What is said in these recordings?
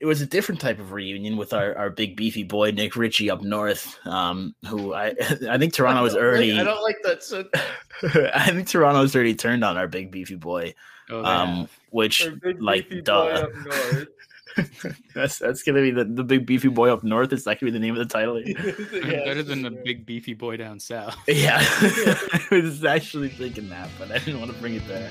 it was a different type of reunion with our, our big beefy boy Nick Ritchie up north, um, who I I think Toronto was early. I don't like that. So... I think Toronto's already turned on our big beefy boy, oh, um, which like duh. that's that's gonna be the, the big beefy boy up north. Is that gonna be the name of the title? yeah, better than the big beefy boy down south. Yeah, I was actually thinking that, but I didn't want to bring it there.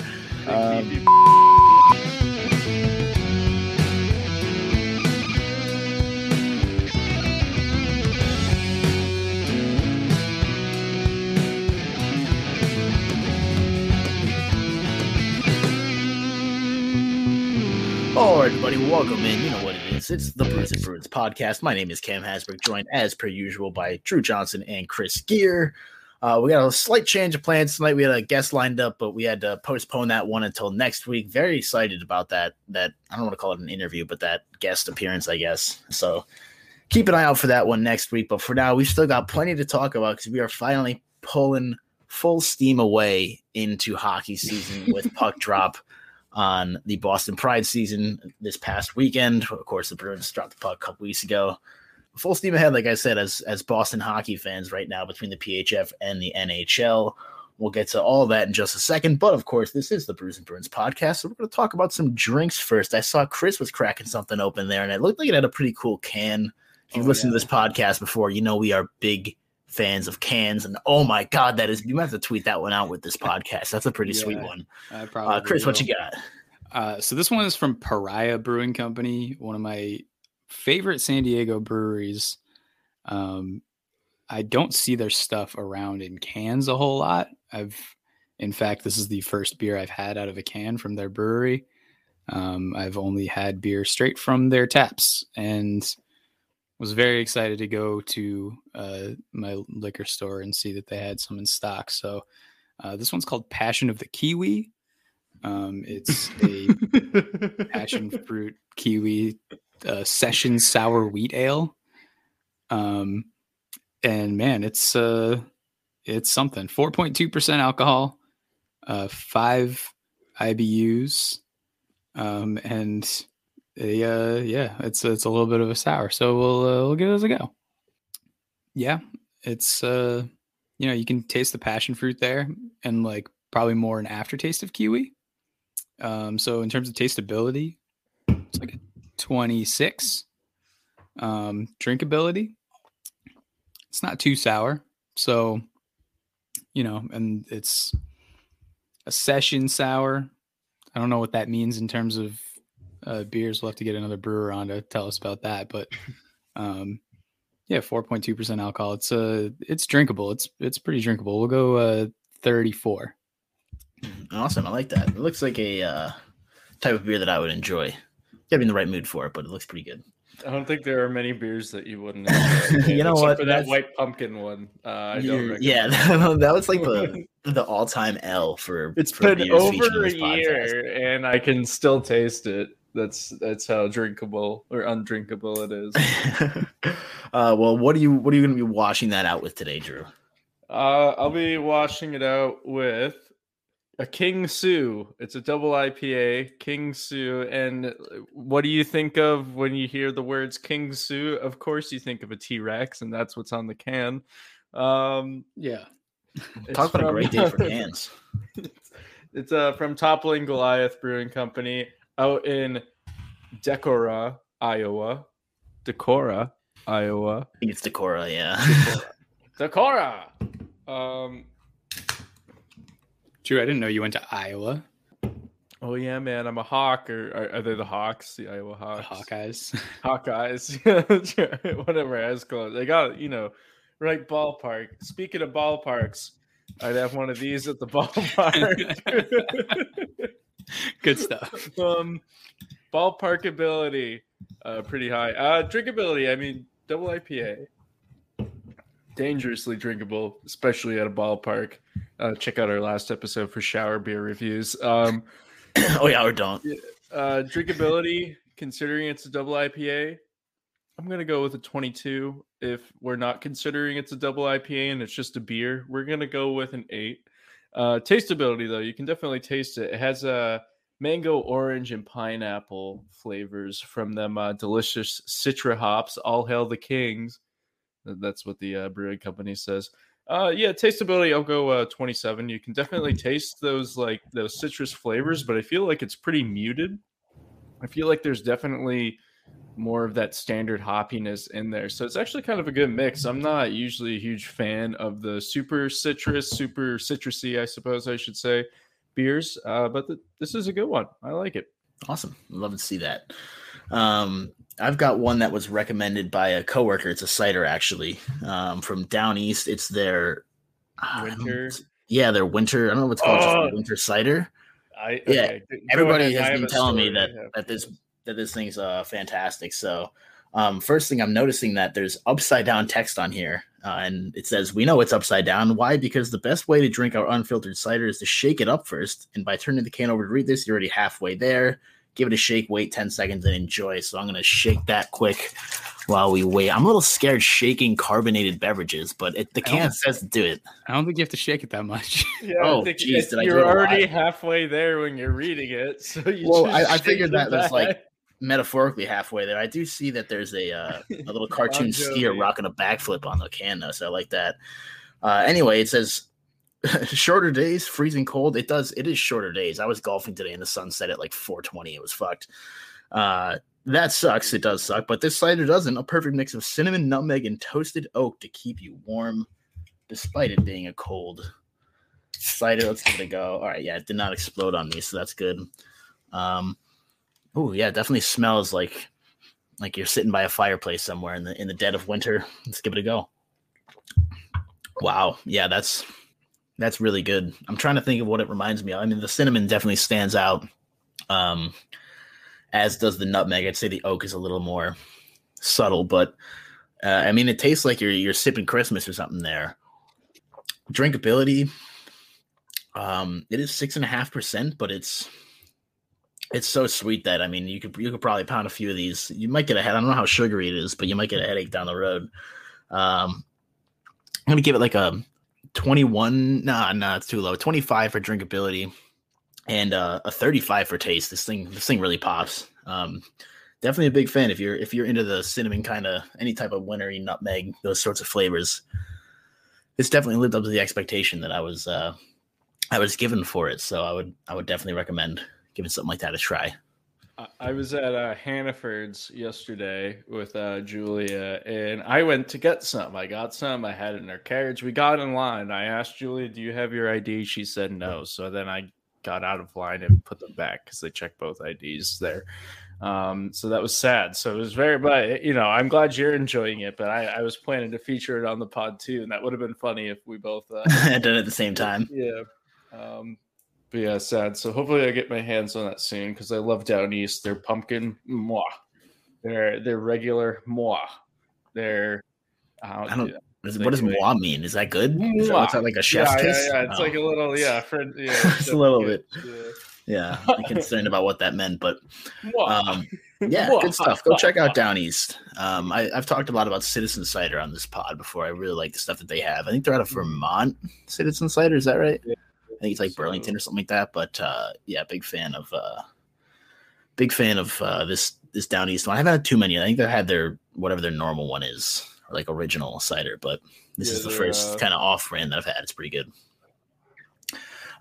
Everybody, welcome in. You know what it is. It's the Bruins and Bruins podcast. My name is Cam Hasbrook, joined as per usual by Drew Johnson and Chris Gear. Uh, we got a slight change of plans tonight. We had a guest lined up, but we had to postpone that one until next week. Very excited about that. That I don't want to call it an interview, but that guest appearance, I guess. So keep an eye out for that one next week. But for now, we've still got plenty to talk about because we are finally pulling full steam away into hockey season with puck drop on the Boston Pride season this past weekend. Of course, the Bruins dropped the puck a couple weeks ago. Full steam ahead, like I said, as as Boston hockey fans right now between the PHF and the NHL. We'll get to all that in just a second. But of course, this is the Bruins and Bruins podcast. So we're going to talk about some drinks first. I saw Chris was cracking something open there, and it looked like it had a pretty cool can. If you've oh, listened yeah. to this podcast before, you know we are big fans of cans. And oh my god, that is you might have to tweet that one out with this podcast. That's a pretty yeah, sweet one. Uh, Chris, will. what you got? Uh, so this one is from Pariah Brewing Company, one of my favorite San Diego breweries. Um, I don't see their stuff around in cans a whole lot. I've, in fact, this is the first beer I've had out of a can from their brewery. Um, I've only had beer straight from their taps, and was very excited to go to uh, my liquor store and see that they had some in stock. So uh, this one's called Passion of the Kiwi. Um, it's a passion fruit kiwi uh, session sour wheat ale. Um, and man, it's uh, it's something. Four point two percent alcohol, uh, five IBUs, um, and uh, yeah, it's it's a little bit of a sour. So we'll uh, we'll give it a go. Yeah, it's uh, you know, you can taste the passion fruit there, and like probably more an aftertaste of kiwi. Um, so in terms of tasteability, it's like a 26. Um, drinkability, it's not too sour. So, you know, and it's a session sour. I don't know what that means in terms of uh, beers. We'll have to get another brewer on to tell us about that. But um, yeah, four point two percent alcohol. It's uh, it's drinkable. It's it's pretty drinkable. We'll go uh, thirty four. Awesome, I like that. It looks like a uh, type of beer that I would enjoy. Gotta be in the right mood for it, but it looks pretty good. I don't think there are many beers that you wouldn't. Enjoy, you know what? For that white pumpkin one, uh, yeah, that was like the the all time L for. It's for been over a year, and I can still taste it. That's that's how drinkable or undrinkable it is. uh, well, what are you what are you going to be washing that out with today, Drew? Uh, I'll be washing it out with a King Sue. It's a double IPA, King Sue. And what do you think of when you hear the words King Sue? Of course, you think of a T Rex, and that's what's on the can. Um, yeah. Talk about from, a great day for cans. it's uh, from Toppling Goliath Brewing Company out in Decorah, Iowa. Decorah, Iowa. I think it's Decorah, yeah. Decorah. Um. Drew, I didn't know you went to Iowa. Oh yeah, man. I'm a hawk. Or are, are they the Hawks? The Iowa The Hawks. Hawkeyes. Hawkeyes. Whatever. As close. They got you know, right ballpark. Speaking of ballparks, I'd have one of these at the ballpark. Good stuff. um, ballpark ability, uh, pretty high. Uh, drinkability. I mean, double IPA, dangerously drinkable, especially at a ballpark. Uh, check out our last episode for shower beer reviews. Um, oh yeah, or don't. uh, drinkability, considering it's a double IPA, I'm gonna go with a 22. If we're not considering it's a double IPA and it's just a beer, we're gonna go with an eight. Uh, tasteability though, you can definitely taste it. It has a uh, mango, orange, and pineapple flavors from them uh, delicious Citra hops. All hail the kings. That's what the uh, brewing company says. Uh, yeah, tasteability. I'll go uh, 27. You can definitely taste those like those citrus flavors, but I feel like it's pretty muted. I feel like there's definitely more of that standard hoppiness in there. So it's actually kind of a good mix. I'm not usually a huge fan of the super citrus, super citrusy, I suppose I should say, beers, uh, but th- this is a good one. I like it. Awesome. Love to see that. Um, I've got one that was recommended by a coworker. It's a cider actually um, from down east. It's their I know Winter. yeah, their winter. I don't know what's called. Oh. winter cider. I Yeah, okay, go Everybody. I has have been telling me that Yeah. that this that this thing's uh fantastic. So, um, first thing I'm noticing that there's upside down text on here, uh, and it says we know it's upside down. Why? Because the best way to drink our unfiltered cider is to shake it up first, and by turning the can over to read this, you're already halfway there. Give it a shake, wait 10 seconds, and enjoy. So I'm gonna shake that quick while we wait. I'm a little scared shaking carbonated beverages, but it, the can says to do it. I don't think you have to shake it that much. Yeah, Oh, I geez, did I do you're it a lot? already halfway there when you're reading it. So you Well, just I- I shake figured it that was, like, back. Metaphorically halfway there. I do see that there's a uh, a little cartoon skier rocking a backflip on the can, though. So I like that. Uh, anyway, it says shorter days, freezing cold. It does. It is shorter days. I was golfing today, and the sun set at like 4:20. It was fucked. Uh, that sucks. It does suck, but this cider doesn't. A perfect mix of cinnamon, nutmeg, and toasted oak to keep you warm, despite it being a cold cider. Let's give it a go. All right, yeah, it did not explode on me, so that's good. Um, oh yeah, definitely smells like like you're sitting by a fireplace somewhere in the in the dead of winter. Let's give it a go. Wow, yeah, that's that's really good. I'm trying to think of what it reminds me of. I mean, the cinnamon definitely stands out. Um, as does the nutmeg. I'd say the oak is a little more subtle, but uh, I mean, it tastes like you're you're sipping Christmas or something there. Drinkability, um, it is six and a half percent, but it's it's so sweet that I mean, you could you could probably pound a few of these. You might get a head. I don't know how sugary it is, but you might get a headache down the road. Um, I'm gonna give it like a 21. Nah, nah, it's too low. 25 for drinkability and uh, a 35 for taste. This thing, this thing really pops. Um, definitely a big fan if you're if you're into the cinnamon kind of any type of wintry nutmeg, those sorts of flavors. It's definitely lived up to the expectation that I was uh, I was given for it. So I would I would definitely recommend giving something like that a try. I- was at uh, Hannaford's yesterday with uh, Julia, and I went to get some. I got some. I had it in her carriage. We got in line. I asked Julia, "Do you have your ID?" She said no. So then I got out of line and put them back because they checked both IDs there. Um, so that was sad. So it was very, but you know, I'm glad you're enjoying it. But I, I was planning to feature it on the pod too, and that would have been funny if we both. Uh, Done it at the same time. yeah. Um, but yeah, sad. So hopefully I get my hands on that soon because I love Down East. They're pumpkin, moi. They're they're regular, moi. They're I I don't-. Is- What does moi mean? Is that good? Is that, what's that like a chef's yeah, kiss? Yeah, yeah, it's Oh. like a little, yeah, friend, yeah, It's a little bit. Yeah, I'm concerned about what that meant, but Yeah. Um, yeah, good stuff. Go check out Down East. Um, I, I've talked a lot about Citizen Cider on this pod before. I really like the stuff that they have. I think they're out of Vermont, Citizen Cider. Is that right? I think it's like So- Burlington or something like that. But uh, yeah, big fan of uh, big fan of uh, this this Down East one. I haven't had too many. I think they had their whatever their normal one is, or like original cider. But this Yeah, is the first uh, kind of off brand that I've had. It's pretty good.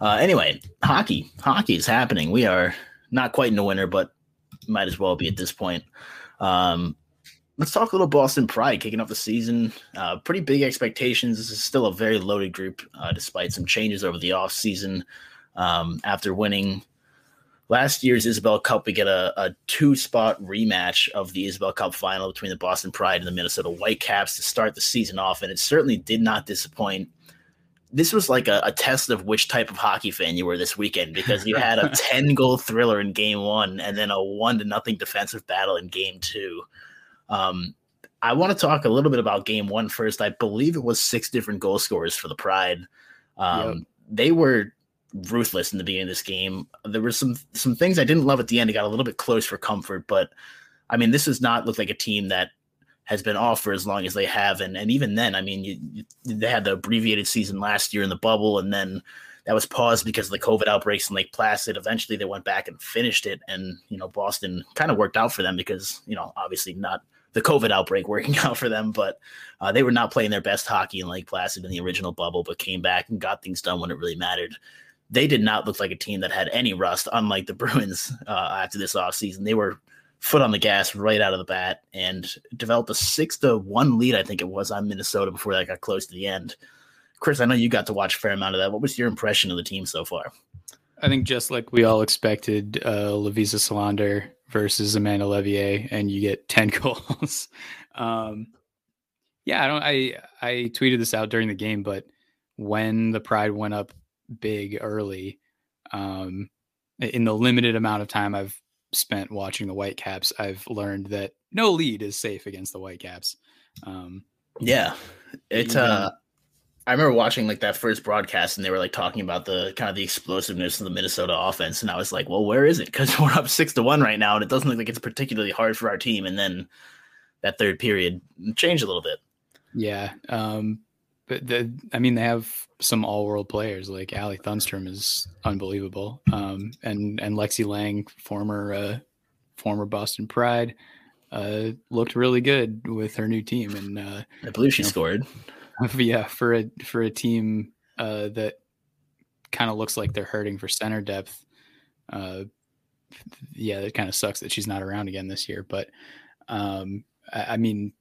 Uh, anyway, hockey. Hockey is happening. We are not quite in the winter, but might as well be at this point. Um, let's talk a little Boston Pride kicking off the season. Uh, pretty big expectations. This is still a very loaded group, uh, despite some changes over the offseason. Um, after winning last year's Isobel Cup, we get a, a two spot rematch of the Isobel Cup final between the Boston Pride and the Minnesota Whitecaps to start the season off, and it certainly did not disappoint. This was like a, a test of which type of hockey fan you were this weekend because you had a 10 goal thriller in game one and then a one to nothing defensive battle in game two. Um, I want to talk a little bit about game one first. I believe it was six different goal scorers for the Pride. Um, yep. They were ruthless in the beginning of this game. There were some some things I didn't love at the end. It got a little bit close for comfort, but I mean, this does not look like a team that has been off for as long as they have, and and even then, I mean, you, you, they had the abbreviated season last year in the bubble, and then that was paused because of the COVID outbreaks in Lake Placid. Eventually, they went back and finished it, and you know, Boston kind of worked out for them because you know, obviously not the COVID outbreak working out for them, but uh, they were not playing their best hockey in Lake Placid in the original bubble, but came back and got things done when it really mattered they did not look like a team that had any rust, unlike the Bruins uh, after this offseason. They were foot on the gas right out of the bat and developed a six to one lead, I think it was, on Minnesota before that got close to the end. Chris, I know you got to watch a fair amount of that. What was your impression of the team so far? I think just like we all expected, uh, Lovisa Selander versus Amanda Leveille, and you get 10 goals. um, yeah, I don't, I, I tweeted this out during the game, but when the Pride went up big early. Um, in the limited amount of time I've spent watching the Whitecaps, I've learned that no lead is safe against the Whitecaps. Um, yeah, it's uh, I remember watching like that first broadcast, and they were like talking about the kind of the explosiveness of the Minnesota offense, and I was like, well, where is it? Because we're up six to one right now, and it doesn't look like it's particularly hard for our team. And then that third period changed a little bit. Yeah, um, but the, I mean, they have some all-world players like Allie Thunstrom is unbelievable, um, and and Lexie Laing, former uh, former Boston Pride, uh, looked really good with her new team, and uh, I believe she know, scored. Yeah, for a for a team uh, that kind of looks like they're hurting for center depth. Uh, yeah, it kind of sucks that she's not around again this year, but um, I, I mean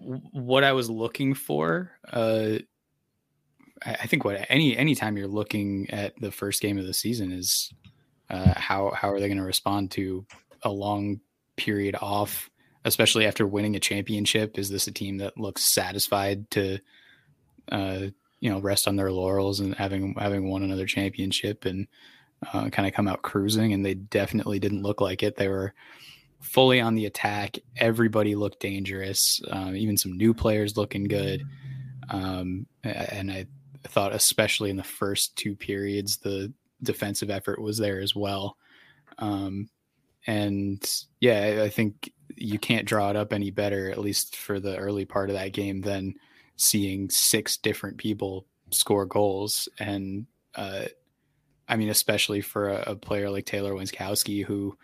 what I was looking for. Uh, I think what any any time you're looking at the first game of the season is uh, how how are they going to respond to a long period off, especially after winning a championship? Is this a team that looks satisfied to, uh, you know, rest on their laurels and having having won another championship and uh, kind of come out cruising? And they definitely didn't look like it. They were fully on the attack. Everybody looked dangerous. Um, even some new players looking good. Um, and I thought, especially in the first two periods, the defensive effort was there as well. Um, and yeah, I think you can't draw it up any better, at least for the early part of that game, than seeing six different people score goals. And uh, I mean, especially for a, a player like Taylor Wenczkowski, who,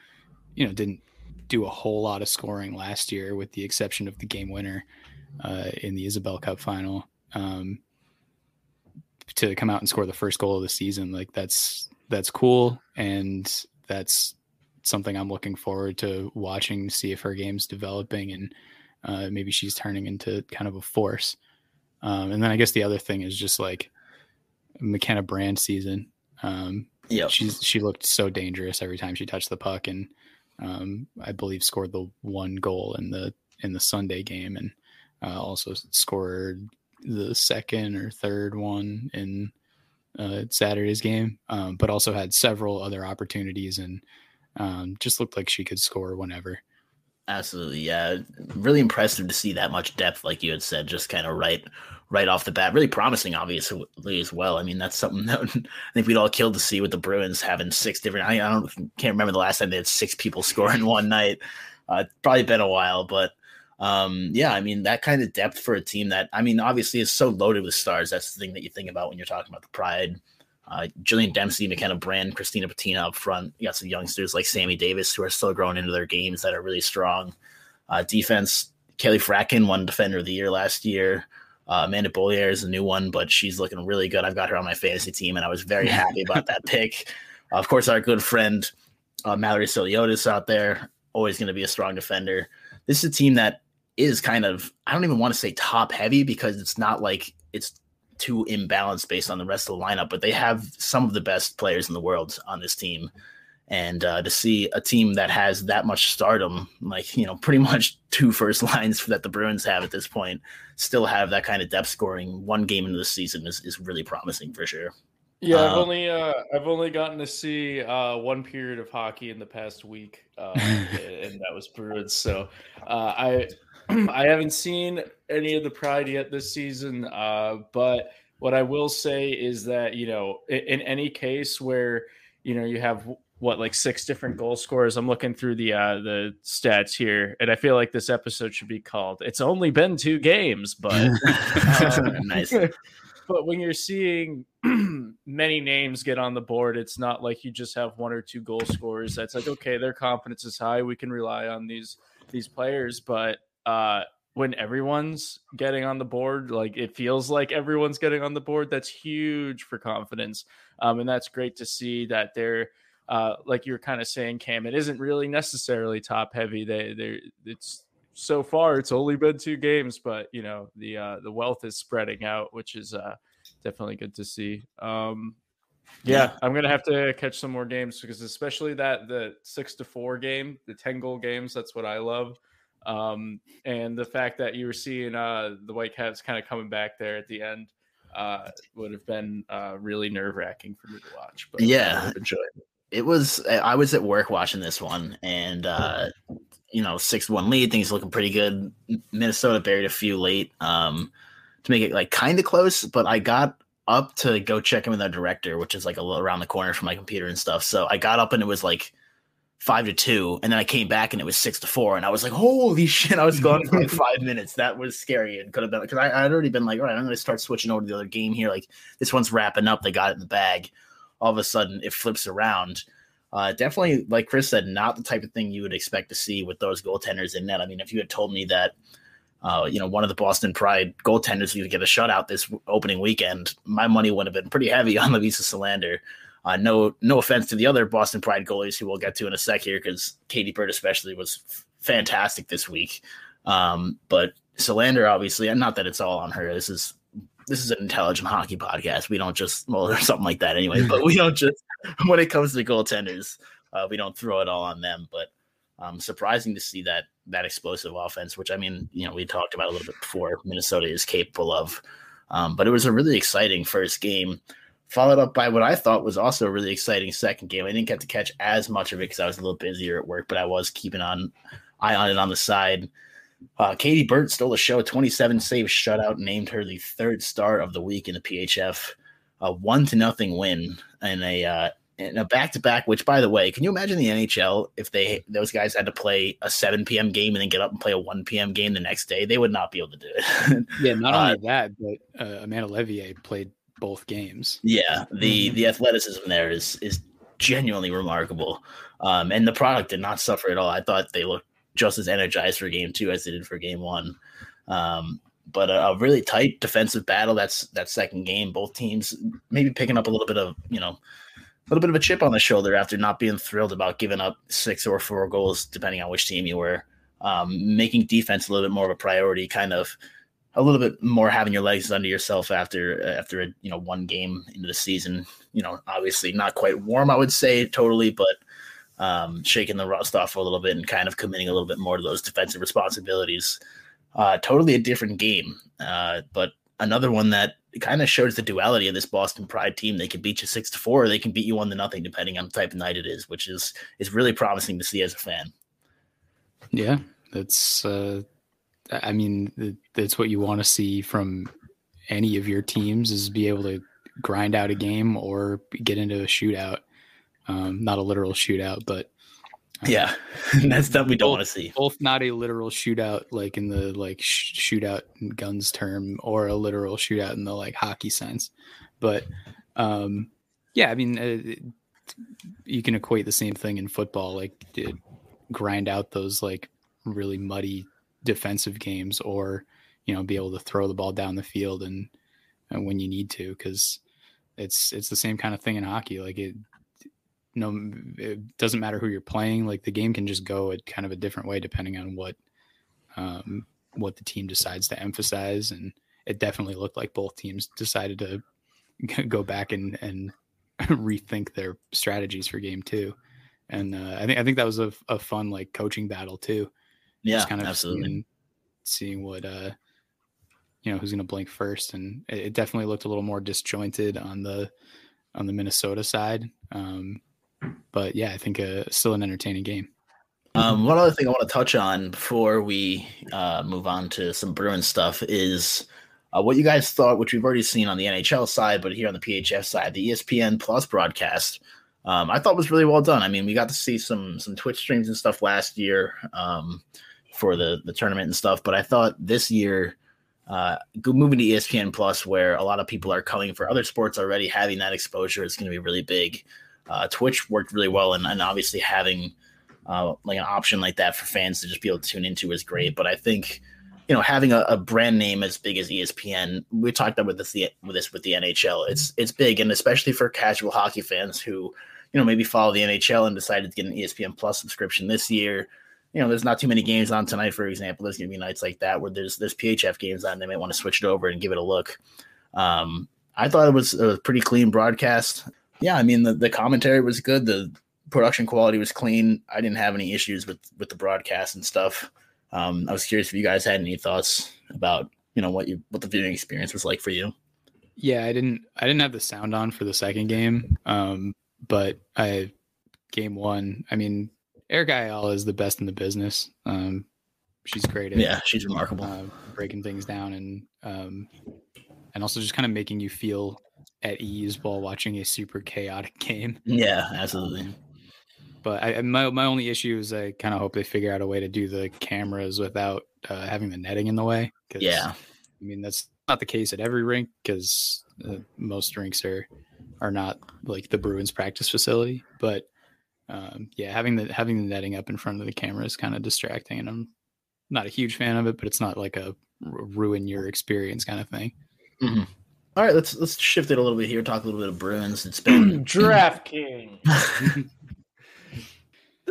you know, didn't do a whole lot of scoring last year, with the exception of the game winner uh, in the Isobel Cup final. Um, to come out and score the first goal of the season, like that's that's cool, and that's something I'm looking forward to watching. See if her game's developing, and uh, maybe she's turning into kind of a force. Um, and then I guess the other thing is just like McKenna Brand season. Um, yeah, she's she looked so dangerous every time she touched the puck, and um, I believe scored the one goal in the in the Sunday game, and uh, also scored the second or third one in uh, Saturday's game. Um, but also had several other opportunities, and um, just looked like she could score whenever. Absolutely, yeah. Really impressive to see that much depth, like you had said, just kind of right right off the bat. Really promising, obviously, as well. I mean, that's something that I think we'd all kill to see with the Bruins having six different. I, don't can't remember the last time they had six people scoring one night. Uh, probably been a while, but um, yeah, I mean that kind of depth for a team that I mean obviously is so loaded with stars. That's the thing that you think about when you're talking about the Pride. Uh, Jillian Dempsey, McKenna Brand, Christina Putigna up front. You got some youngsters like Sammy Davis who are still growing into their games that are really strong. Uh, defense, Kelly Fracken won Defender of the Year last year. Uh, Amanda Boulier is a new one, but she's looking really good. I've got her on my fantasy team, and I was very happy about that pick. Uh, of course, our good friend uh, Mallory Souliotis out there. always going to be a strong defender. This is a team that is kind of I don't even want to say top heavy because it's not like it's too imbalanced based on the rest of the lineup, but they have some of the best players in the world on this team. And uh, to see a team that has that much stardom, like, you know, pretty much two first lines that the Bruins have at this point, still have that kind of depth scoring one game into the season is, is really promising for sure. Yeah, I've uh, only uh, I've only gotten to see uh, one period of hockey in the past week, uh, and that was Bruins. So uh, I I haven't seen any of the Pride yet this season, uh, but what I will say is that you know, in, in, any case where you know you have what like six different goal scorers, I'm looking through the uh, the stats here, and I feel like this episode should be called "It's Only Been Two Games," but um, nice. But when you're seeing many names get on the board, it's not like you just have one or two goal scorers. That's like okay, their confidence is high. We can rely on these these players, but uh, when everyone's getting on the board, like it feels like everyone's getting on the board, that's huge for confidence. Um, and that's great to see that they're, uh, like you're kind of saying, Cam, it isn't really necessarily top heavy. They, they, it's so far, it's only been two games, but you know, the, uh, the wealth is spreading out, which is, uh, definitely good to see. Um, yeah, yeah, I'm gonna have to catch some more games because especially that the six to four game, the ten goal games. That's what I love. Um, and the fact that you were seeing uh, the Whitecaps kind of coming back there at the end uh, would have been uh, really nerve wracking for me to watch. But yeah, enjoy it. It was. I was at work watching this one, and uh, you know, six one lead. Things looking pretty good. Minnesota buried a few late um, to make it like kind of close, but I got up to go check in with our director, which is like a little around the corner from my computer and stuff. So I got up and it was like five to two, and then I came back and it was six to four, and I was like, "Holy shit!" I was gone for like five minutes. That was scary and could have been because I had already been like, "All right, I'm going to start switching over to the other game here." Like this one's wrapping up. They got it in the bag. All of a sudden, it flips around. Uh, definitely, like Chris said, not the type of thing you would expect to see with those goaltenders in net. I mean, if you had told me that, uh, you know, one of the Boston Pride goaltenders would get a shutout this opening weekend, my money would have been pretty heavy on Lovisa Selander. Uh, no, no offense to the other Boston Pride goalies who we'll get to in a sec here, because Katie Burt especially was f- fantastic this week. Um, but Selander, obviously, and not that it's all on her. This is this is an intelligent hockey podcast. We don't just well, or something like that anyway. But we don't just when it comes to goaltenders, uh, we don't throw it all on them. But um, surprising to see that that explosive offense, which I mean, you know, we talked about a little bit before. Minnesota is capable of, um, but it was a really exciting first game followed up by what I thought was also a really exciting second game. I didn't get to catch as much of it because I was a little busier at work, but I was keeping on eye on it on the side. Uh, Katie Burt stole the show, 27 save shutout, named her the third star of the week in the PHF. A one to nothing win and a uh, in a back to back. Which, by the way, can you imagine the NHL if they those guys had to play a 7 p.m. game and then get up and play a 1 p.m. game the next day? They would not be able to do it. yeah, not only uh, that, but uh, Amanda Leveille played both games. Yeah, the mm-hmm. the athleticism there is is genuinely remarkable, um, and the product did not suffer at all. I thought they looked just as energized for game two as they did for game one. Um, but a, a, really tight defensive battle. That's that second game. Both teams maybe picking up a little bit of you know a little bit of a chip on the shoulder after not being thrilled about giving up six or four goals, depending on which team you were. Um, making defense a little bit more of a priority, kind of a little bit more having your legs under yourself after after a, you know one game into the season. You know, obviously not quite warm, I would say totally, but um, shaking the rust off a little bit and kind of committing a little bit more to those defensive responsibilities. Uh, totally a different game, uh, but another one that kind of shows the duality of this Boston Pride team. They can beat you six to four, or they can beat you one to nothing, depending on the type of night it is, which is is really promising to see as a fan. Yeah, that's uh, I mean, that's what you want to see from any of your teams is be able to grind out a game or get into a shootout. Um, not a literal shootout, but uh, yeah, that's stuff we don't want to see. Both not a literal shootout, like in the like sh- shootout guns term, or a literal shootout in the like hockey sense. But um, yeah, I mean, uh, you can equate the same thing in football, like grind out those like really muddy defensive games or you know be able to throw the ball down the field and, and when you need to because it's it's the same kind of thing in hockey like it no, it doesn't matter who you're playing. Like the game can just go at kind of a different way depending on what um, what the team decides to emphasize. And it definitely looked like both teams decided to go back and and rethink their strategies for game two. And uh, I think I think that was a, a fun like coaching battle too. Yeah, Just kind of absolutely. Seeing, seeing what uh you know who's going to blink first, and it, it definitely looked a little more disjointed on the on the Minnesota side. Um, but yeah, I think uh, still an entertaining game. Um, one other thing I want to touch on before we uh, move on to some Bruins stuff is uh, what you guys thought, which we've already seen on the NHL side, but here on the PHF side, the ESPN Plus broadcast. Um, I thought was really well done. I mean, we got to see some some Twitch streams and stuff last year um, for the the tournament and stuff, but I thought this year, uh, moving to ESPN Plus, where a lot of people are coming for other sports already, having that exposure is going to be really big. Uh, Twitch worked really well, and, and obviously having uh, like an option like that for fans to just be able to tune into is great. But I think you know having a, a brand name as big as ESPN, we talked about this the with this with the NHL. It's it's big, and especially for casual hockey fans who you know maybe follow the NHL and decided to get an ESPN Plus subscription this year. You know, there's not too many games on tonight, for example. There's gonna be nights like that where there's there's PHF games on. They might want to switch it over and give it a look. Um, I thought it was a pretty clean broadcast. Yeah, I mean the, the commentary was good. The production quality was clean. I didn't have any issues with with the broadcast and stuff. Um, I was curious if you guys had any thoughts about you know what you what the viewing experience was like for you. Yeah, I didn't I didn't have the sound on for the second game. Um, but I game one, I mean, Erica Ayala is the best in the business. Um, she's great at Yeah, she's remarkable. uh, breaking things down and um, and also just kind of making you feel at ease while watching a super chaotic game. yeah, absolutely. But I, my my only issue is I kind of hope they figure out a way to do the cameras without uh, having the netting in the way. 'cause, Yeah, I mean that's not the case at every rink because uh, most rinks are are not like the Bruins practice facility. But um, yeah, having the having the netting up in front of the camera is kind of distracting, and I'm not a huge fan of it. But it's not like a ruin your experience kind of thing. Mhm. All right, let's let's shift it a little bit here. Talk a little bit of Bruins. It's been DraftKings.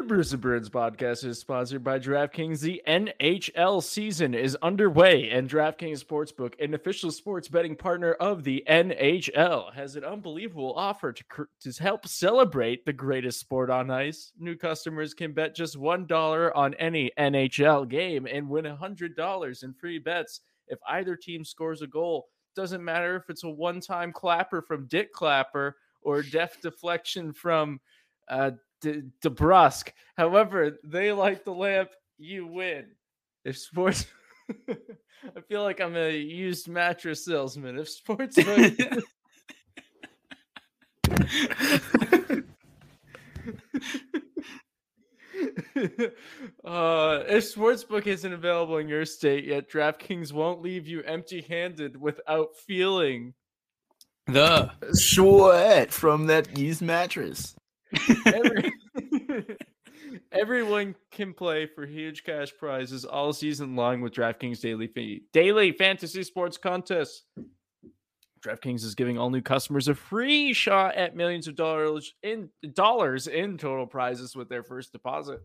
The Bruce and Bruins podcast is sponsored by DraftKings. The NHL season is underway, and DraftKings Sportsbook, an official sports betting partner of the NHL, has an unbelievable offer to, to help celebrate the greatest sport on ice. New customers can bet just $1 on any NHL game and win $100 in free bets if either team scores a goal. Doesn't matter if it's a one time clapper from Dit Clapper or deft deflection from uh, De- DeBrusk. However, they light the lamp, you win. If sports, I feel like I'm a used mattress salesman. If sports, uh, if sportsbook isn't available in your state yet, DraftKings won't leave you empty-handed without feeling. The sweat from that used mattress. Every- Everyone can play for huge cash prizes all season long with DraftKings Daily Fee. Daily Fantasy Sports Contest. DraftKings is giving all new customers a free shot at millions of dollars in dollars in total prizes with their first deposit.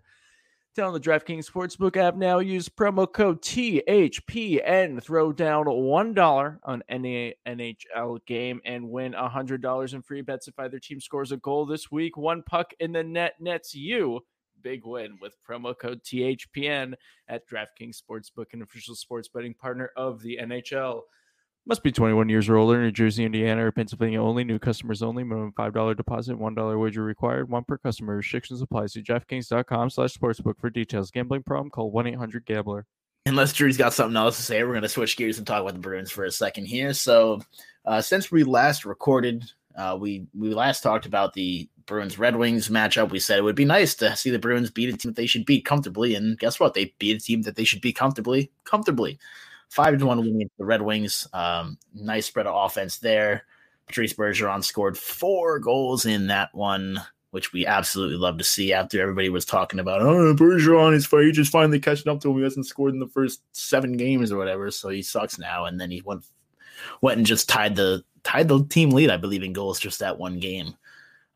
Download the DraftKings Sportsbook app now. Use promo code THPN. Throw down $1 on any NHL game and win $100 in free bets if either team scores a goal this week. One puck in the net nets you. Big win with promo code THPN at DraftKings Sportsbook, an official sports betting partner of the NHL. Must be 21 years or older. New Jersey, Indiana, or Pennsylvania only. New customers only. Minimum $5 deposit. $1 wager required. One per customer. Restrictions apply. See DraftKings.com slash sportsbook for details. Gambling problem? Call 1-800-GAMBLER. Unless Drew's got something else to say, we're going to switch gears and talk about the Bruins for a second here. So, uh, since we last recorded, uh, we we last talked about the Bruins Red Wings matchup. We said it would be nice to see the Bruins beat a team that they should beat comfortably, and guess what? They beat a team that they should beat comfortably, comfortably. Five to one win against the Red Wings. Um, nice spread of offense there. Patrice Bergeron scored four goals in that one, which we absolutely love to see. After everybody was talking about, oh, Bergeron is he just finally catching up to him. He hasn't scored in the first seven games or whatever, so he sucks now. And then he went went and just tied the tied the team lead, I believe, in goals just that one game.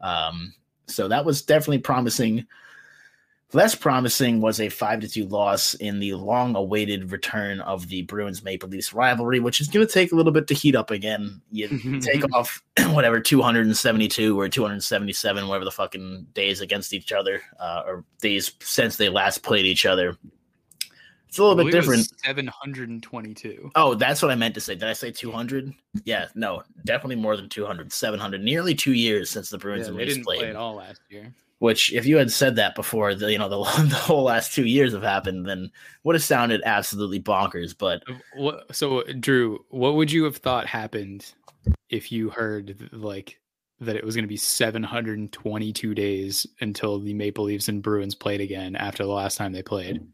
Um, So that was definitely promising. Less promising was a five to two loss in the long awaited return of the Bruins Maple Leafs rivalry, which is going to take a little bit to heat up again. You take off whatever 272 or 277, whatever the fucking days against each other, uh, or days since they last played each other. It's a little bit different. 722. Oh, that's what I meant to say. Did I say 200? Yeah, no, definitely more than 200. 700. Nearly two years since the Bruins Yeah, and Leafs didn't played. play at all last year. Which, if you had said that before, the, you know, the, the whole last two years have happened, then would have sounded absolutely bonkers. But What, so, Drew, what would you have thought happened if you heard like that it was going to be 722 days until the Maple Leafs and Bruins played again after the last time they played?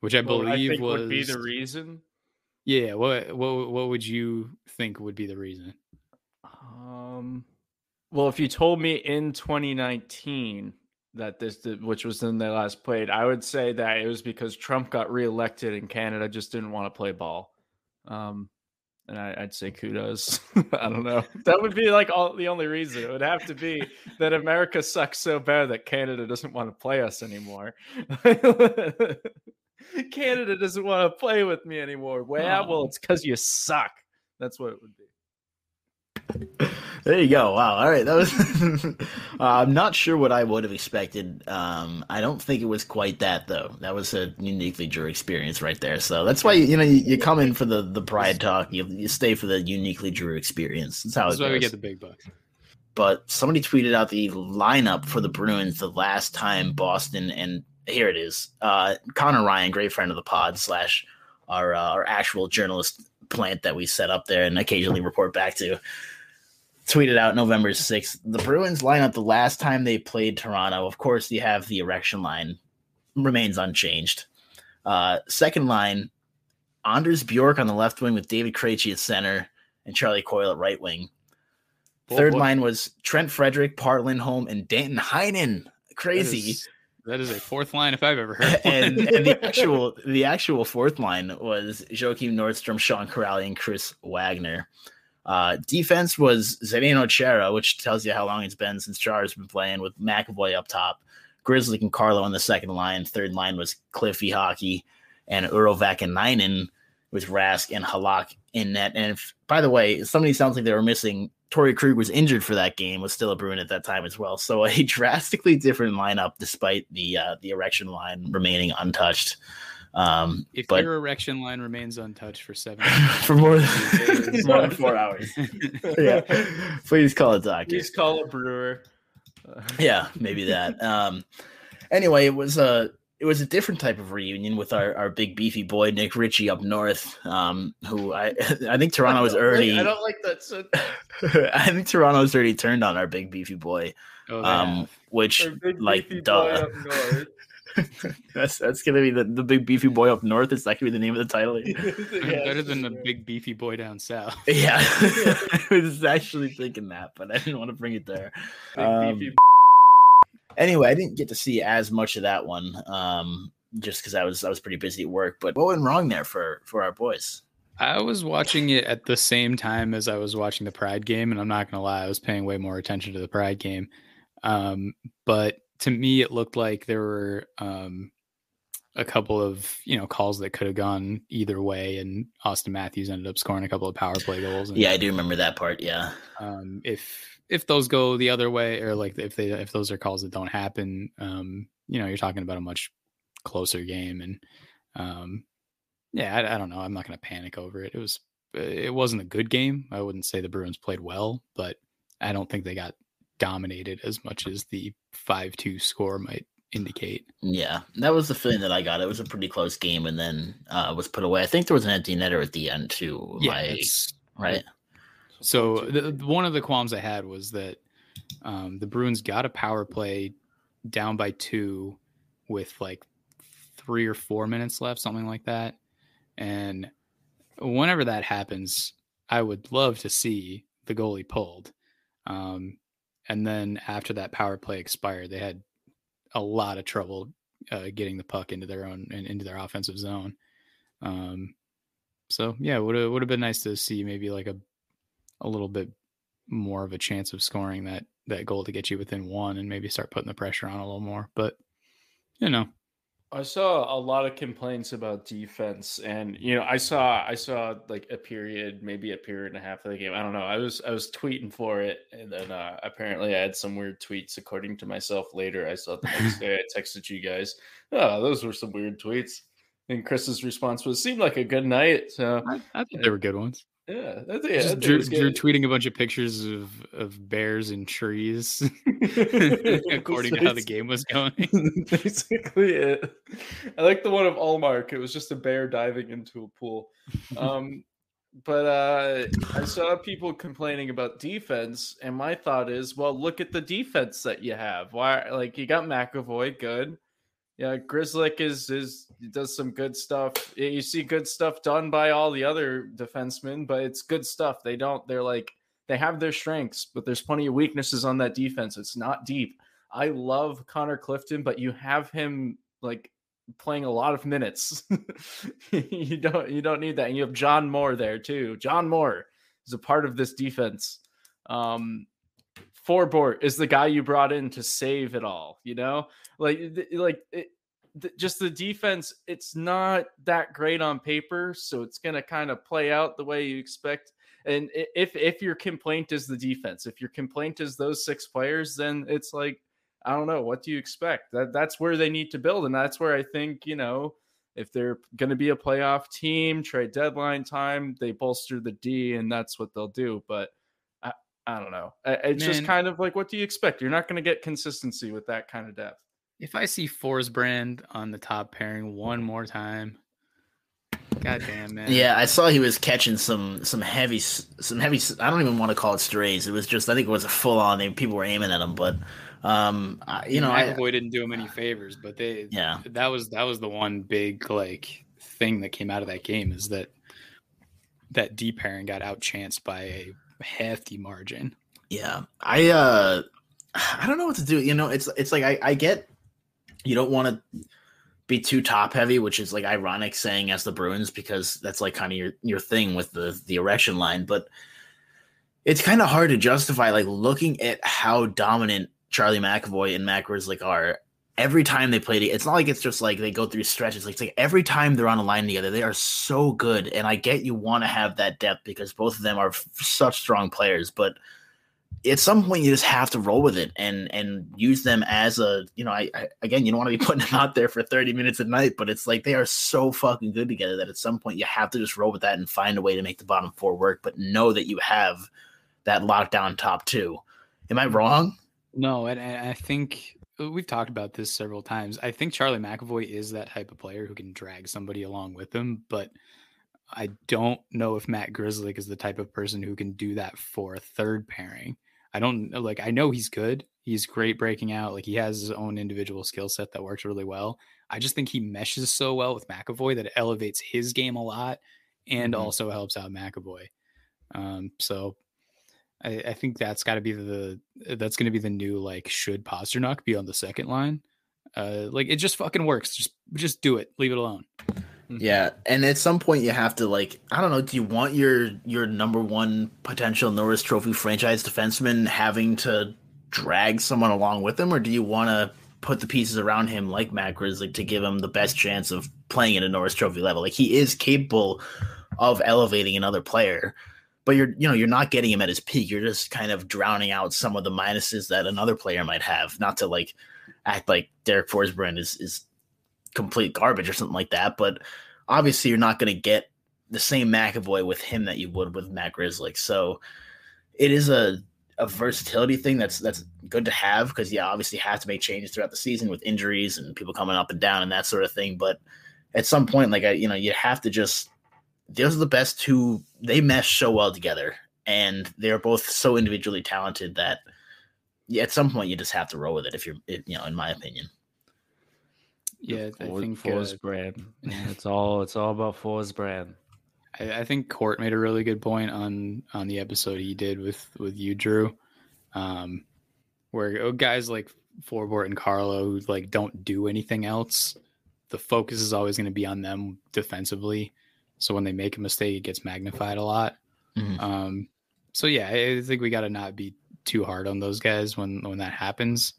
Which I Well, believe think was would be the reason. yeah. What what what would you think would be the reason? Um, well, if you told me in 2019 that this, which was when they last played, I would say that it was because Trump got reelected and Canada just didn't want to play ball. Um, and I, I'd say kudos. I don't know. That would be like all the only reason. It would have to be that America sucks so bad that Canada doesn't want to play us anymore. Canada doesn't want to play with me anymore. Well, well, it's because you suck. That's what it would be. There you go. Wow. All right. That was. uh, I'm not sure what I would have expected. Um, I don't think it was quite that though. That was a uniquely Drew experience right there. So that's why you know you, you come in for the the pride talk. You you stay for the uniquely Drew experience. That's how That's why we get the big bucks. but somebody tweeted out the lineup for the Bruins the last time Boston and here it is. Uh, Connor Ryan, great friend of the pod slash our uh, our actual journalist plant that we set up there and occasionally report back to. Tweeted out November 6th. The Bruins lineup the last time they played Toronto. Of course, you have the erection line remains unchanged. Uh, second line, Anders Bjork on the left wing with David Krejci at center and Charlie Coyle at right wing. Boy, Third boy. line was Trent Frederic, Par Lindholm, and Danton Heinen. Crazy. is- That is a fourth line if I've ever heard. and and the actual the actual fourth line was Joachim Nordstrom, Sean Kuraly, and Chris Wagner. Uh, defense was Zdeno Chara, which tells you how long it's been since Char's been playing with McAvoy up top, Grizzly and Carlo on the second line. Third line was Cliffy Hockey and Urovac and Ninen with Rask and Halak in net. And if, by the way, somebody sounds like they were missing. Torrey Krug was injured for that game, was still a Bruin at that time as well. So a drastically different lineup, despite the uh, the erection line remaining untouched. Um, if but your erection line remains untouched for seven for more than, more than four hours, yeah, please call a doctor. Please call a brewer. Yeah maybe that um anyway it was a it was a different type of reunion with our, our big beefy boy nick ritchie up north um who i i think toronto was already I don't like that. So, i think toronto's already turned on our big beefy boy Oh, um which like duh up north. that's that's gonna be the, the big beefy boy up north It's that gonna be the name of the title Yeah, better than the big beefy boy down south. yeah i was actually thinking that but i didn't want to bring it there Big Um, beefy anyway, I didn't get to see as much of that one, um, just because I was I was pretty busy at work. But what went wrong there for for our boys? I was watching it at the same time as I was watching the Pride game, and I'm not gonna lie, I was paying way more attention to the Pride game. Um, but to me, it looked like there were um, a couple of you know calls that could have gone either way, and Auston Matthews ended up scoring a couple of power play goals. And, Yeah, I do remember that part. Yeah, um, if if those go the other way, or like if they if those are calls that don't happen, um, you know, you're talking about a much closer game, and um, yeah, I, I don't know. I'm not going to panic over it. It was it wasn't a good game. I wouldn't say the Bruins played well, but I don't think they got dominated as much as the five two score might indicate. yeah, that was the feeling that I got. It was a pretty close game, and then uh, was put away. I think there was an empty netter at the end too. Yeah, my- right. So the, one of the qualms I had was that um, the Bruins got a power play down by two with like three or four minutes left, something like that. And whenever that happens, I would love to see the goalie pulled. Um, and then after that power play expired, they had a lot of trouble uh, getting the puck into their own and into their offensive zone. Um, so yeah, would have would have been nice to see maybe like a a little bit more of a chance of scoring that that goal to get you within one and maybe start putting the pressure on a little more. But you know, I saw a lot of complaints about defense, and you know, I saw I saw like a period, maybe a period and a half of the game. I don't know. I was I was tweeting for it, and then uh, apparently I had some weird tweets. According to myself, later I saw the next day I texted you guys. Oh, those were some weird tweets. And Chris's response was, "Seemed like a good night." So I, I thought they were good ones. Yeah, think, Just it Drew, Drew tweeting a bunch of pictures of, of bears and trees according to how the game was going. Basically, it. I like the one of Ullmark. It was just a bear diving into a pool. Um, but uh, I saw people complaining about defense, and my thought is, well, look at the defense that you have. Why, like, you got McAvoy, good. Yeah, Grzelcyk is is does some good stuff. You see good stuff done by all the other defensemen, but it's good stuff. They don't. They're like they have their strengths, but there's plenty of weaknesses on that defense. It's not deep. I love Connor Clifton, but you have him like playing a lot of minutes. you don't you don't need that. And you have John Moore there too. John Moore is a part of this defense. Um Forbort is the guy you brought in to save it all, you know? Like eh, like it, th- just the defense it's not that great on paper, so it's going to kind of play out the way you expect. And if if your complaint is the defense, if your complaint is those six players, then it's like I don't know. What do you expect? That that's where they need to build, and that's where I think you know if they're going to be a playoff team, trade deadline time, they bolster the D, and that's what they'll do. But I I don't know. It's just kind of like what do you expect? You're not going to get consistency with that kind of depth. If I see Forsbrand on the top pairing one more time, god damn man. Yeah, I saw he was catching some some heavy some heavy. I don't even want to call it strays. It was just I think it was a full on. They people were aiming at him, but um, I, you know, I, McAvoy didn't do him any favors, but they yeah, that was that was the one big like thing that came out of that game is that that D pairing got outchanced by a hefty margin. yeah. I uh, I don't know what to do. You know, it's it's like I I get you don't want to be too top heavy, which is like ironic saying as the Bruins because that's like kind of your your thing with the the Perfection line, but it's kind of hard to justify like looking at how dominant Charlie McAvoy and Matt Grzelcyk are every time they play. It's not like it's just like they go through stretches. Like, it's like every time they're on a line together, they are so good. And I get you want to have that depth because both of them are f- such strong players, but at some point you just have to roll with it and and use them as a you know I, I again you don't want to be putting them out there for 30 minutes a night but it's like they are so fucking good together that at some point you have to just roll with that and find a way to make the bottom four work but know that you have that lockdown top two am i wrong No, and, and I think uh, we've talked about this several times. I think Charlie McAvoy is that type of player who can drag somebody along with him, but I don't know if Matt Grzelcyk is the type of person who can do that for a third pairing. I don't like I know he's good. He's great breaking out. Like he has his own individual skill set that works really well. I just think he meshes so well with McAvoy that it elevates his game a lot and Mhm. also helps out McAvoy. Um, so I, I think that's got to be the that's going to be the new like should Pastrnak be on the second line? Uh, like it just fucking works. Just just do it. Leave it alone. Mm-hmm. Yeah, and at some point you have to like I don't know. Do you want your your number one potential Norris Trophy franchise defenseman having to drag someone along with him, or do you want to put the pieces around him like Matt Grizzly to give him the best chance of playing at a Norris Trophy level? Like he is capable of elevating another player, but you're you know you're not getting him at his peak. You're just kind of drowning out some of the minuses that another player might have. Not to like act like Derek Forsbrand is is complete garbage or something like that, but obviously you're not going to get the same McAvoy with him that you would with Matt Grzelcyk. So it is a a versatility thing that's that's good to have because yeah, obviously have to make changes throughout the season with injuries and people coming up and down and that sort of thing. But at some point, like I, you know, you have to just those are the best two. They mesh so well together, and they're both so individually talented that at some point you just have to roll with it. If you're, you know, in my opinion. Yeah, I think Force uh, brand. It's all it's all about Force brand. I, I think Court made a really good point on on the episode he did with with you, Drew, um, where uh, guys like Forbort and Carlo who like don't do anything else. The focus is always going to be on them defensively. So when they make a mistake, it gets magnified a lot. Mhm. Um, so yeah, I I think we got to not be too hard on those guys when when that happens,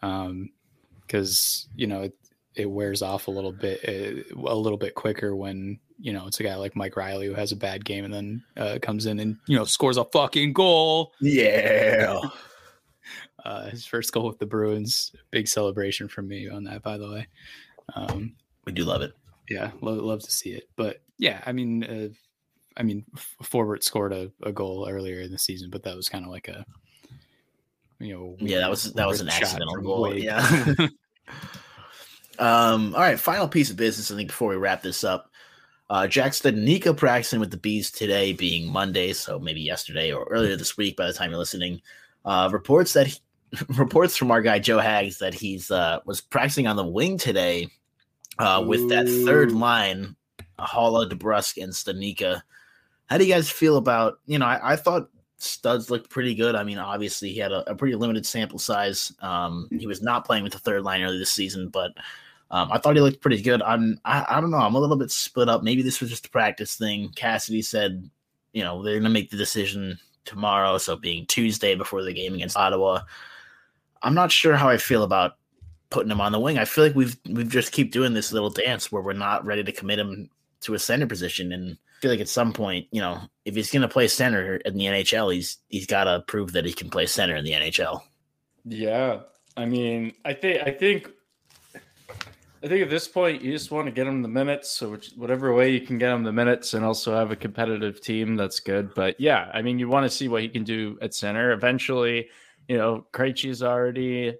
because um, you know it, it wears off a little bit uh, a little bit quicker when you know it's a guy like Mike Riley who has a bad game and then uh, comes in and you know scores a fucking goal. Yeah. uh, his first goal with the Bruins, big celebration from me on that, by the way. Um, we do love it. Yeah, love, love to see it. But yeah, I mean, uh, I mean, Forbort scored a, a goal earlier in the season, but that was kind of like a, you know, yeah, that was that was an accidental goal. Yeah. um. All right, final piece of business. I think before we wrap this up, uh, Jack Studnicka practicing with the bees today, being Monday, so maybe yesterday or earlier this week. By the time you're listening, uh, reports that he, reports from our guy Joe Hags that he's uh, was practicing on the wing today uh, with that third line, Haula, DeBrusk, and Studnicka. How do you guys feel about, you know, I, I thought studs looked pretty good. I mean, obviously he had a, a pretty limited sample size. Um, he was not playing with the third line early this season, but um, I thought he looked pretty good. I'm, I, I don't know. I'm a little bit split up. Maybe this was just a practice thing. Cassidy said, you know, they're to make the decision tomorrow. So being Tuesday before the game against Ottawa, I'm not sure how I feel about putting him on the wing. I feel like we've we've just keep doing this little dance where we're not ready to commit him to a center position and I feel like at some point, you know, if he's going to play center in the NHL, he's he's got to prove that he can play center in the NHL. Yeah, I mean, I think I think I think at this point you just want to get him the minutes. So which, whatever way you can get him the minutes, and also have a competitive team, that's good. But yeah, I mean, you want to see what he can do at center. Eventually, you know, Krejci's already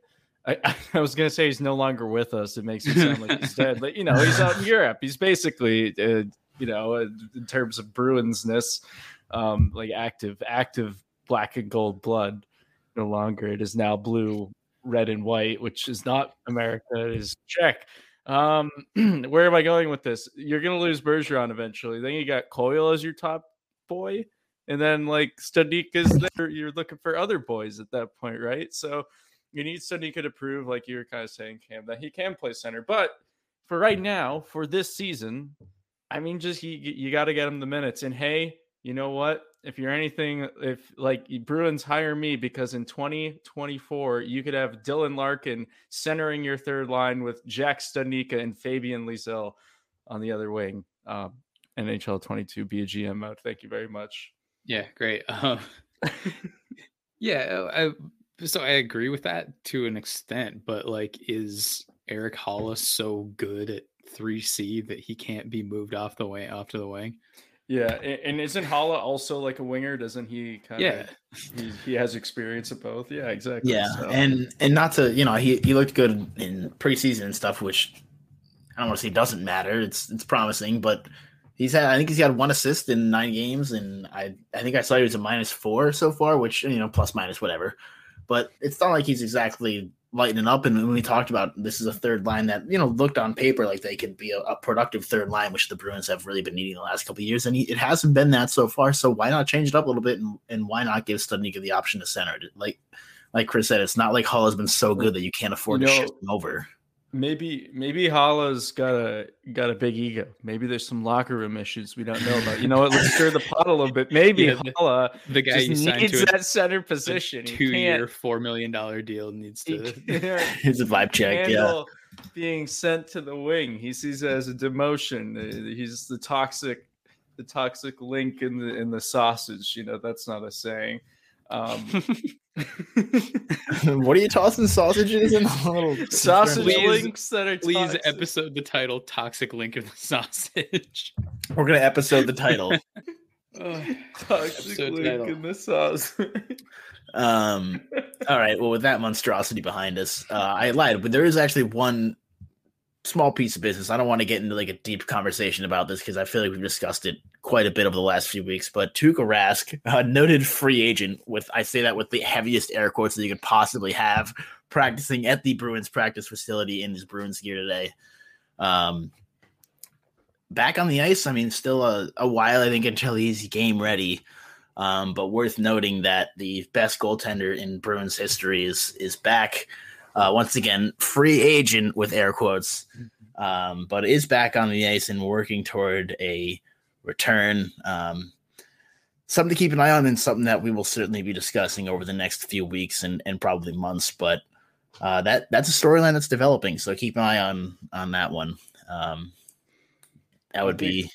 I, I, was gonna say he's no longer with us. It makes it sound like he's dead, but you know he's out in Europe. He's basically, uh, you know, uh, in terms of Bruinsness, um, like active, active black and gold blood. No longer, it is now blue, red, and white, which is not America. It is Czech. Um, where am I going with this? You're gonna lose Bergeron eventually. Then you got Coyle as your top boy, and then like Studnicka's there. You're looking for other boys at that point, right? So you need Studnicka to prove, like you were kind of saying, Cam, that he can play center. But for right now, for this season, I mean, just you, you got to get him the minutes. And hey, you know what? If you're anything, if like Bruins hire me because in 2024 you could have Dylan Larkin centering your third line with Jack Studnicka and Fabian Lysell on the other wing. Um, NHL 22 be a GM mode. Thank you very much. Yeah, great. Uh, yeah, I, so I agree with that to an extent, but like, is Erik Haula so good at 3C that he can't be moved off the way off to the wing? Yeah, and isn't Haula also like a winger? Doesn't he? Kind yeah, of, he, he has experience of both. Yeah, exactly. Yeah, so. and and not to you know he he looked good in preseason and stuff, which I don't want to say doesn't matter. It's it's promising, but he's had I think he's got one assist in nine games, and I I think I saw he was a minus four so far, which you know plus minus whatever but it's not like he's exactly lightening up. And when we talked about this is a third line that you know looked on paper like they could be a, a productive third line, which the Bruins have really been needing the last couple years, and he, it hasn't been that so far. So why not change it up a little bit and, and why not give Studnicka the option to center? Like like Chris said, it's not like Hall has been so good that you can't afford you know, to shift him over maybe maybe Haula's got a got a big ego. Maybe there's some locker room issues we don't know about. You know what? Let's stir the pot a little bit. Maybe yeah, Haula, the guy just needs that center position. Two year, four million dollar deal needs to. He's a vibe check. Yeah, being sent to the wing. He sees it as a demotion. Uh, he's the toxic, the toxic link in the in the sausage. You know that's not a saying. Um, what are you tossing sausages in? The little sausage please, links. that are please toxic. episode the title toxic link of the sausage. We're gonna episode the title. Oh, toxic link title. in the sauce um all right well with that monstrosity behind us uh i lied but there is actually one small piece of business. I don't want to get into like a deep conversation about this because I feel like we've discussed it quite a bit over the last few weeks. But Tuukka Rask, a noted free agent, with I say that with the heaviest air quotes that you could possibly have, practicing at the Bruins practice facility in his Bruins gear today. Um, back on the ice. I mean, still a, a while I think until he's game ready. Um, but worth noting that the best goaltender in Bruins history is is back uh, once again, free agent with air quotes, um, but is back on the ice and working toward a return. Um, something to keep an eye on and something that we will certainly be discussing over the next few weeks and, and probably months. But uh, that that's a storyline that's developing, so keep an eye on on that one. Um, that would be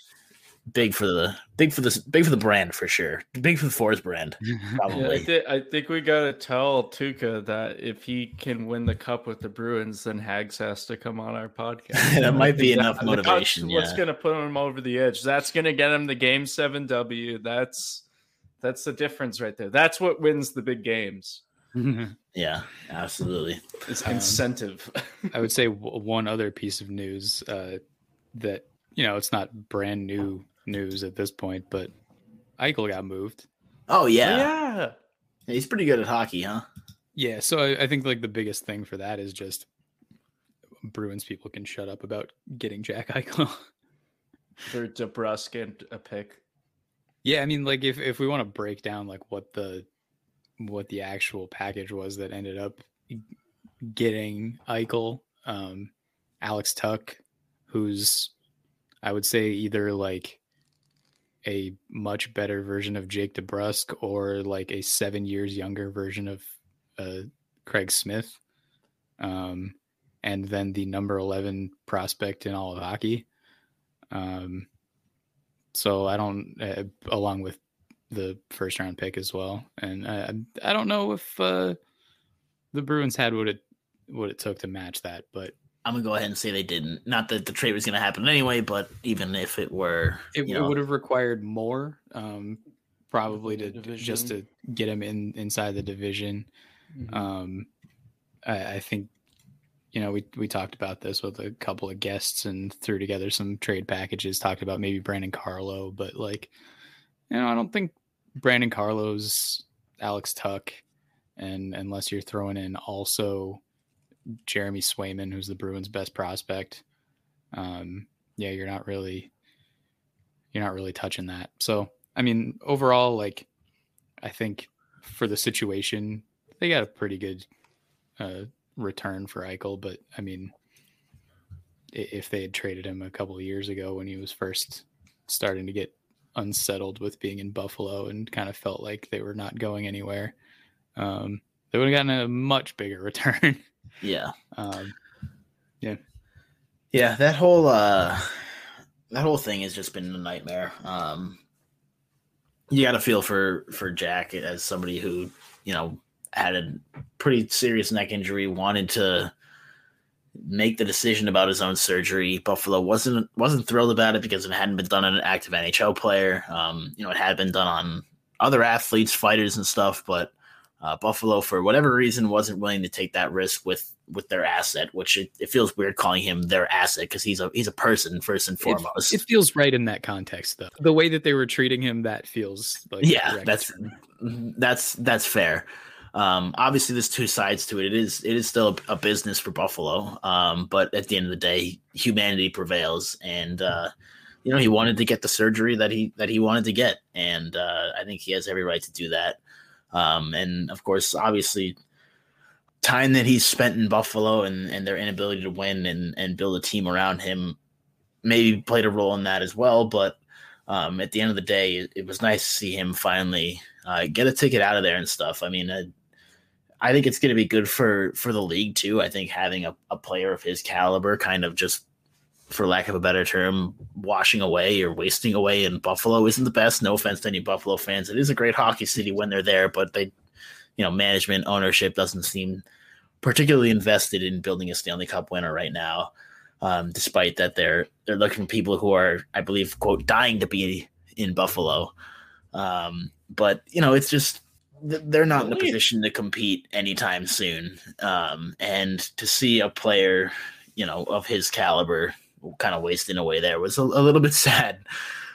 big for the big for the big for the brand for sure. Big for the Forest brand, probably. Yeah, I, th- I think we gotta tell Tuukka that if he can win the cup with the Bruins, then Hags has to come on our podcast. that might be enough motivation. That's yeah. what's gonna put him over the edge. That's gonna get him the game seven W. That's that's the difference right there. That's what wins the big games. yeah, absolutely. It's Um, incentive. I would say w- one other piece of news uh, that you know it's not brand new news at this point, but Eichel got moved. Oh yeah. yeah. he's pretty good at hockey, huh? Yeah, so I, I think like the biggest thing for that is just Bruins people can shut up about getting Jack Eichel. For DeBrusk and a pick. yeah, I mean, like if if we want to break down like what the what the actual package was that ended up getting Eichel, um, Alex Tuck, who's I would say either like a much better version of Jake DeBrusk or like a seven years younger version of uh, Craig Smith, um, and then the number eleven prospect in all of hockey. Um, so I don't, uh, along with the first round pick as well, and I, I don't know if uh, the Bruins had what it what it took to match that, but I'm gonna go ahead and say they didn't. Not that the trade was gonna happen anyway, but even if it were, it, it would have required more, um, probably to Division. just to get him in inside the division. Mm-hmm. Um, I, I think you know we we talked about this with a couple of guests and threw together some trade packages. Talked about maybe Brandon Carlo, but like you know I don't think Brandon Carlo's Alex Tuch, and unless you're throwing in also Jeremy Swayman, who's the Bruins' best prospect, um, yeah, you're not really you're not really touching that. So I mean, overall, like I think for the situation, they got a pretty good uh, return for Eichel. But I mean, if they had traded him a couple of years ago when he was first starting to get unsettled with being in Buffalo and kind of felt like they were not going anywhere, um, they would have gotten a much bigger return. Yeah, um, yeah. That whole uh, that whole thing has just been a nightmare. Um, you got to feel for for Jack as somebody who you know had a pretty serious neck injury, wanted to make the decision about his own surgery. Buffalo wasn't wasn't thrilled about it because it hadn't been done on an active NHL player. Um, you know, it had been done on other athletes, fighters, and stuff, but uh, Buffalo, for whatever reason, wasn't willing to take that risk with with their asset. Which it, it feels weird calling him their asset because he's a he's a person first and foremost. it feels right in that context, though. The way that they were treating him, that feels like yeah, correct that's that's that's fair. Um, obviously, there's two sides to it. It is it is still a, a business for Buffalo, um, but at the end of the day, humanity prevails, and uh, you know he wanted to get the surgery that he that he wanted to get, and uh, I think he has every right to do that. Um, and of course, obviously, time that he's spent in Buffalo and and their inability to win and and build a team around him maybe played a role in that as well, but um, at the end of the day, it, it was nice to see him finally uh, get a ticket out of there and stuff. I mean, uh, I think it's going to be good for for the league too. I think having a, a player of his caliber, kind of just for lack of a better term, washing away or wasting away in Buffalo isn't the best. No offense to any Buffalo fans. It is a great hockey city when they're there, but they, you know, management ownership doesn't seem particularly invested in building a Stanley Cup winner right now. Um, despite that, they're they're looking for people who are, I believe, quote, dying to be in Buffalo. Um, but you know, it's just they're not in a position to compete anytime soon. Um, and to see a player, you know, of his caliber kind of wasting away there was a, a little bit sad.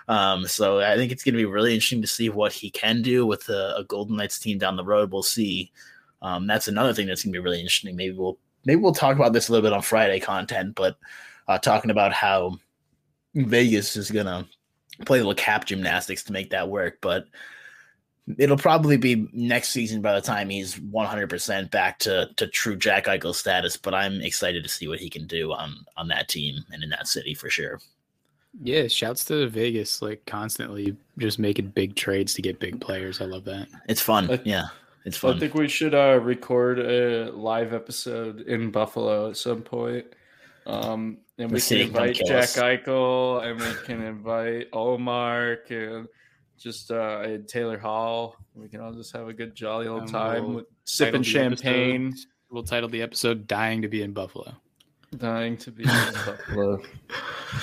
Um, so I think it's going to be really interesting to see what he can do with a, a Golden Knights team down the road. We'll see. Um, that's another thing that's going to be really interesting. Maybe we'll maybe we'll talk about this a little bit on Friday content, but uh, talking about how Vegas is going to play a little cap gymnastics to make that work, but it'll probably be next season by the time he's 100% back to to true Jack Eichel status. But I'm excited to see what he can do on on that team and in that city for sure. Yeah, shouts to Vegas, like constantly just making big trades to get big players. I love that. It's fun. I- yeah, it's fun. I think we should uh, record a live episode in Buffalo at some point. Um, and The we can can invite Jack us. Eichel and we can invite Omar and just uh, Taylor Hall. We can all just have a good jolly old And time we'll sipping champagne, episode- We'll title the episode "Dying to Be in Buffalo." Dying to be in Buffalo.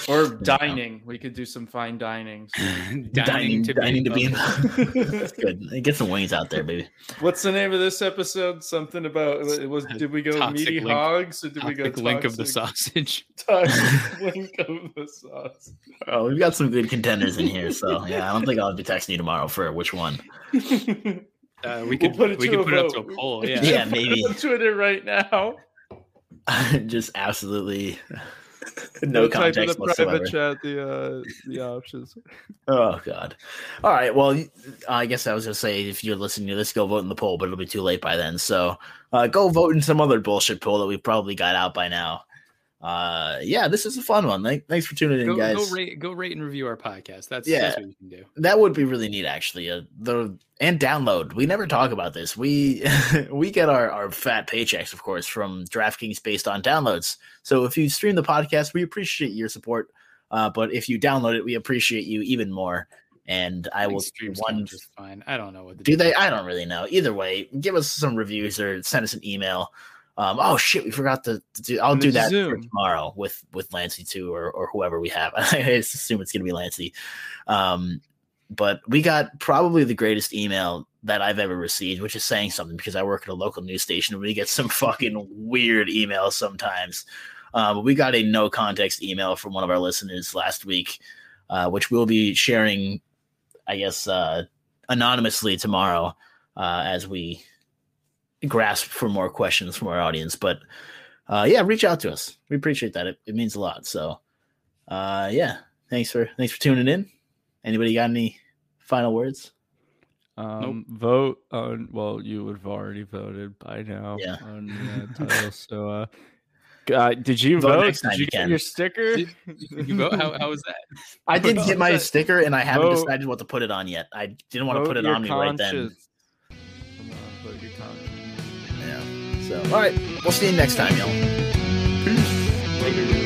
Or dining. We could do some fine dinings. dining, dining to be in. Buffalo. That's good. Get some wings out there, baby. What's the name of this episode? Something about it was did we go Toxic meaty link- hogs or did we go Toxic link of the sausage. toxic link of the sauce? Oh, we've got some good contenders in here, so yeah, I don't think I'll be texting you tomorrow for which one. Uh, we We'll could put it we to could a put it up to a poll. Yeah. Yeah, Put it maybe. on Twitter right now. Just absolutely no type in the whatsoever. private chat the uh, the options. Oh God! All right. Well, I guess I was gonna say if you're listening to this, go vote in the poll, but it'll be too late by then. So uh, go vote in some other bullshit poll that we probably got out by now. Uh, yeah, this is a fun one. Thank, thanks for tuning in, Go, guys. go rate go rate and review our podcast. That's Yeah. that's what you can do. That would be really neat, actually. Uh, the and download. We never talk about this. We we get our our fat paychecks, of course, from DraftKings based on downloads. So if you stream the podcast, we appreciate your support. Uh, but if you download it, we appreciate you even more. And I, I will stream one just fine. I don't know what the Do they? I don't really know. Either way, give us some reviews or send us an email. Um, oh shit, we forgot to, to do. I'll do that for tomorrow with with Lancy too, or or whoever we have. I assume it's gonna be Lancy. Um, but we got probably the greatest email that I've ever received, which is saying something because I work at a local news station and we get some fucking weird emails sometimes. Uh, but we got a no context email from one of our listeners last week, uh, which we'll be sharing, I guess, uh, anonymously tomorrow uh, as we grasp for more questions from our audience. But uh, yeah, reach out to us. We appreciate that. It, it means a lot. So uh, yeah, thanks for thanks for tuning in. Anybody got any final words? Um, Vote on. Well, you would have already voted by now. Yeah. On the title. So, uh, uh, did you Vote vote? Did you you get your sticker? Did- did you vote? How, how was that? I did Vote- get my vote- sticker, and I haven't vote- decided what to put it on yet. I didn't want to put it your on me right then. So all right, we'll see you next time, y'all. Peace. Later.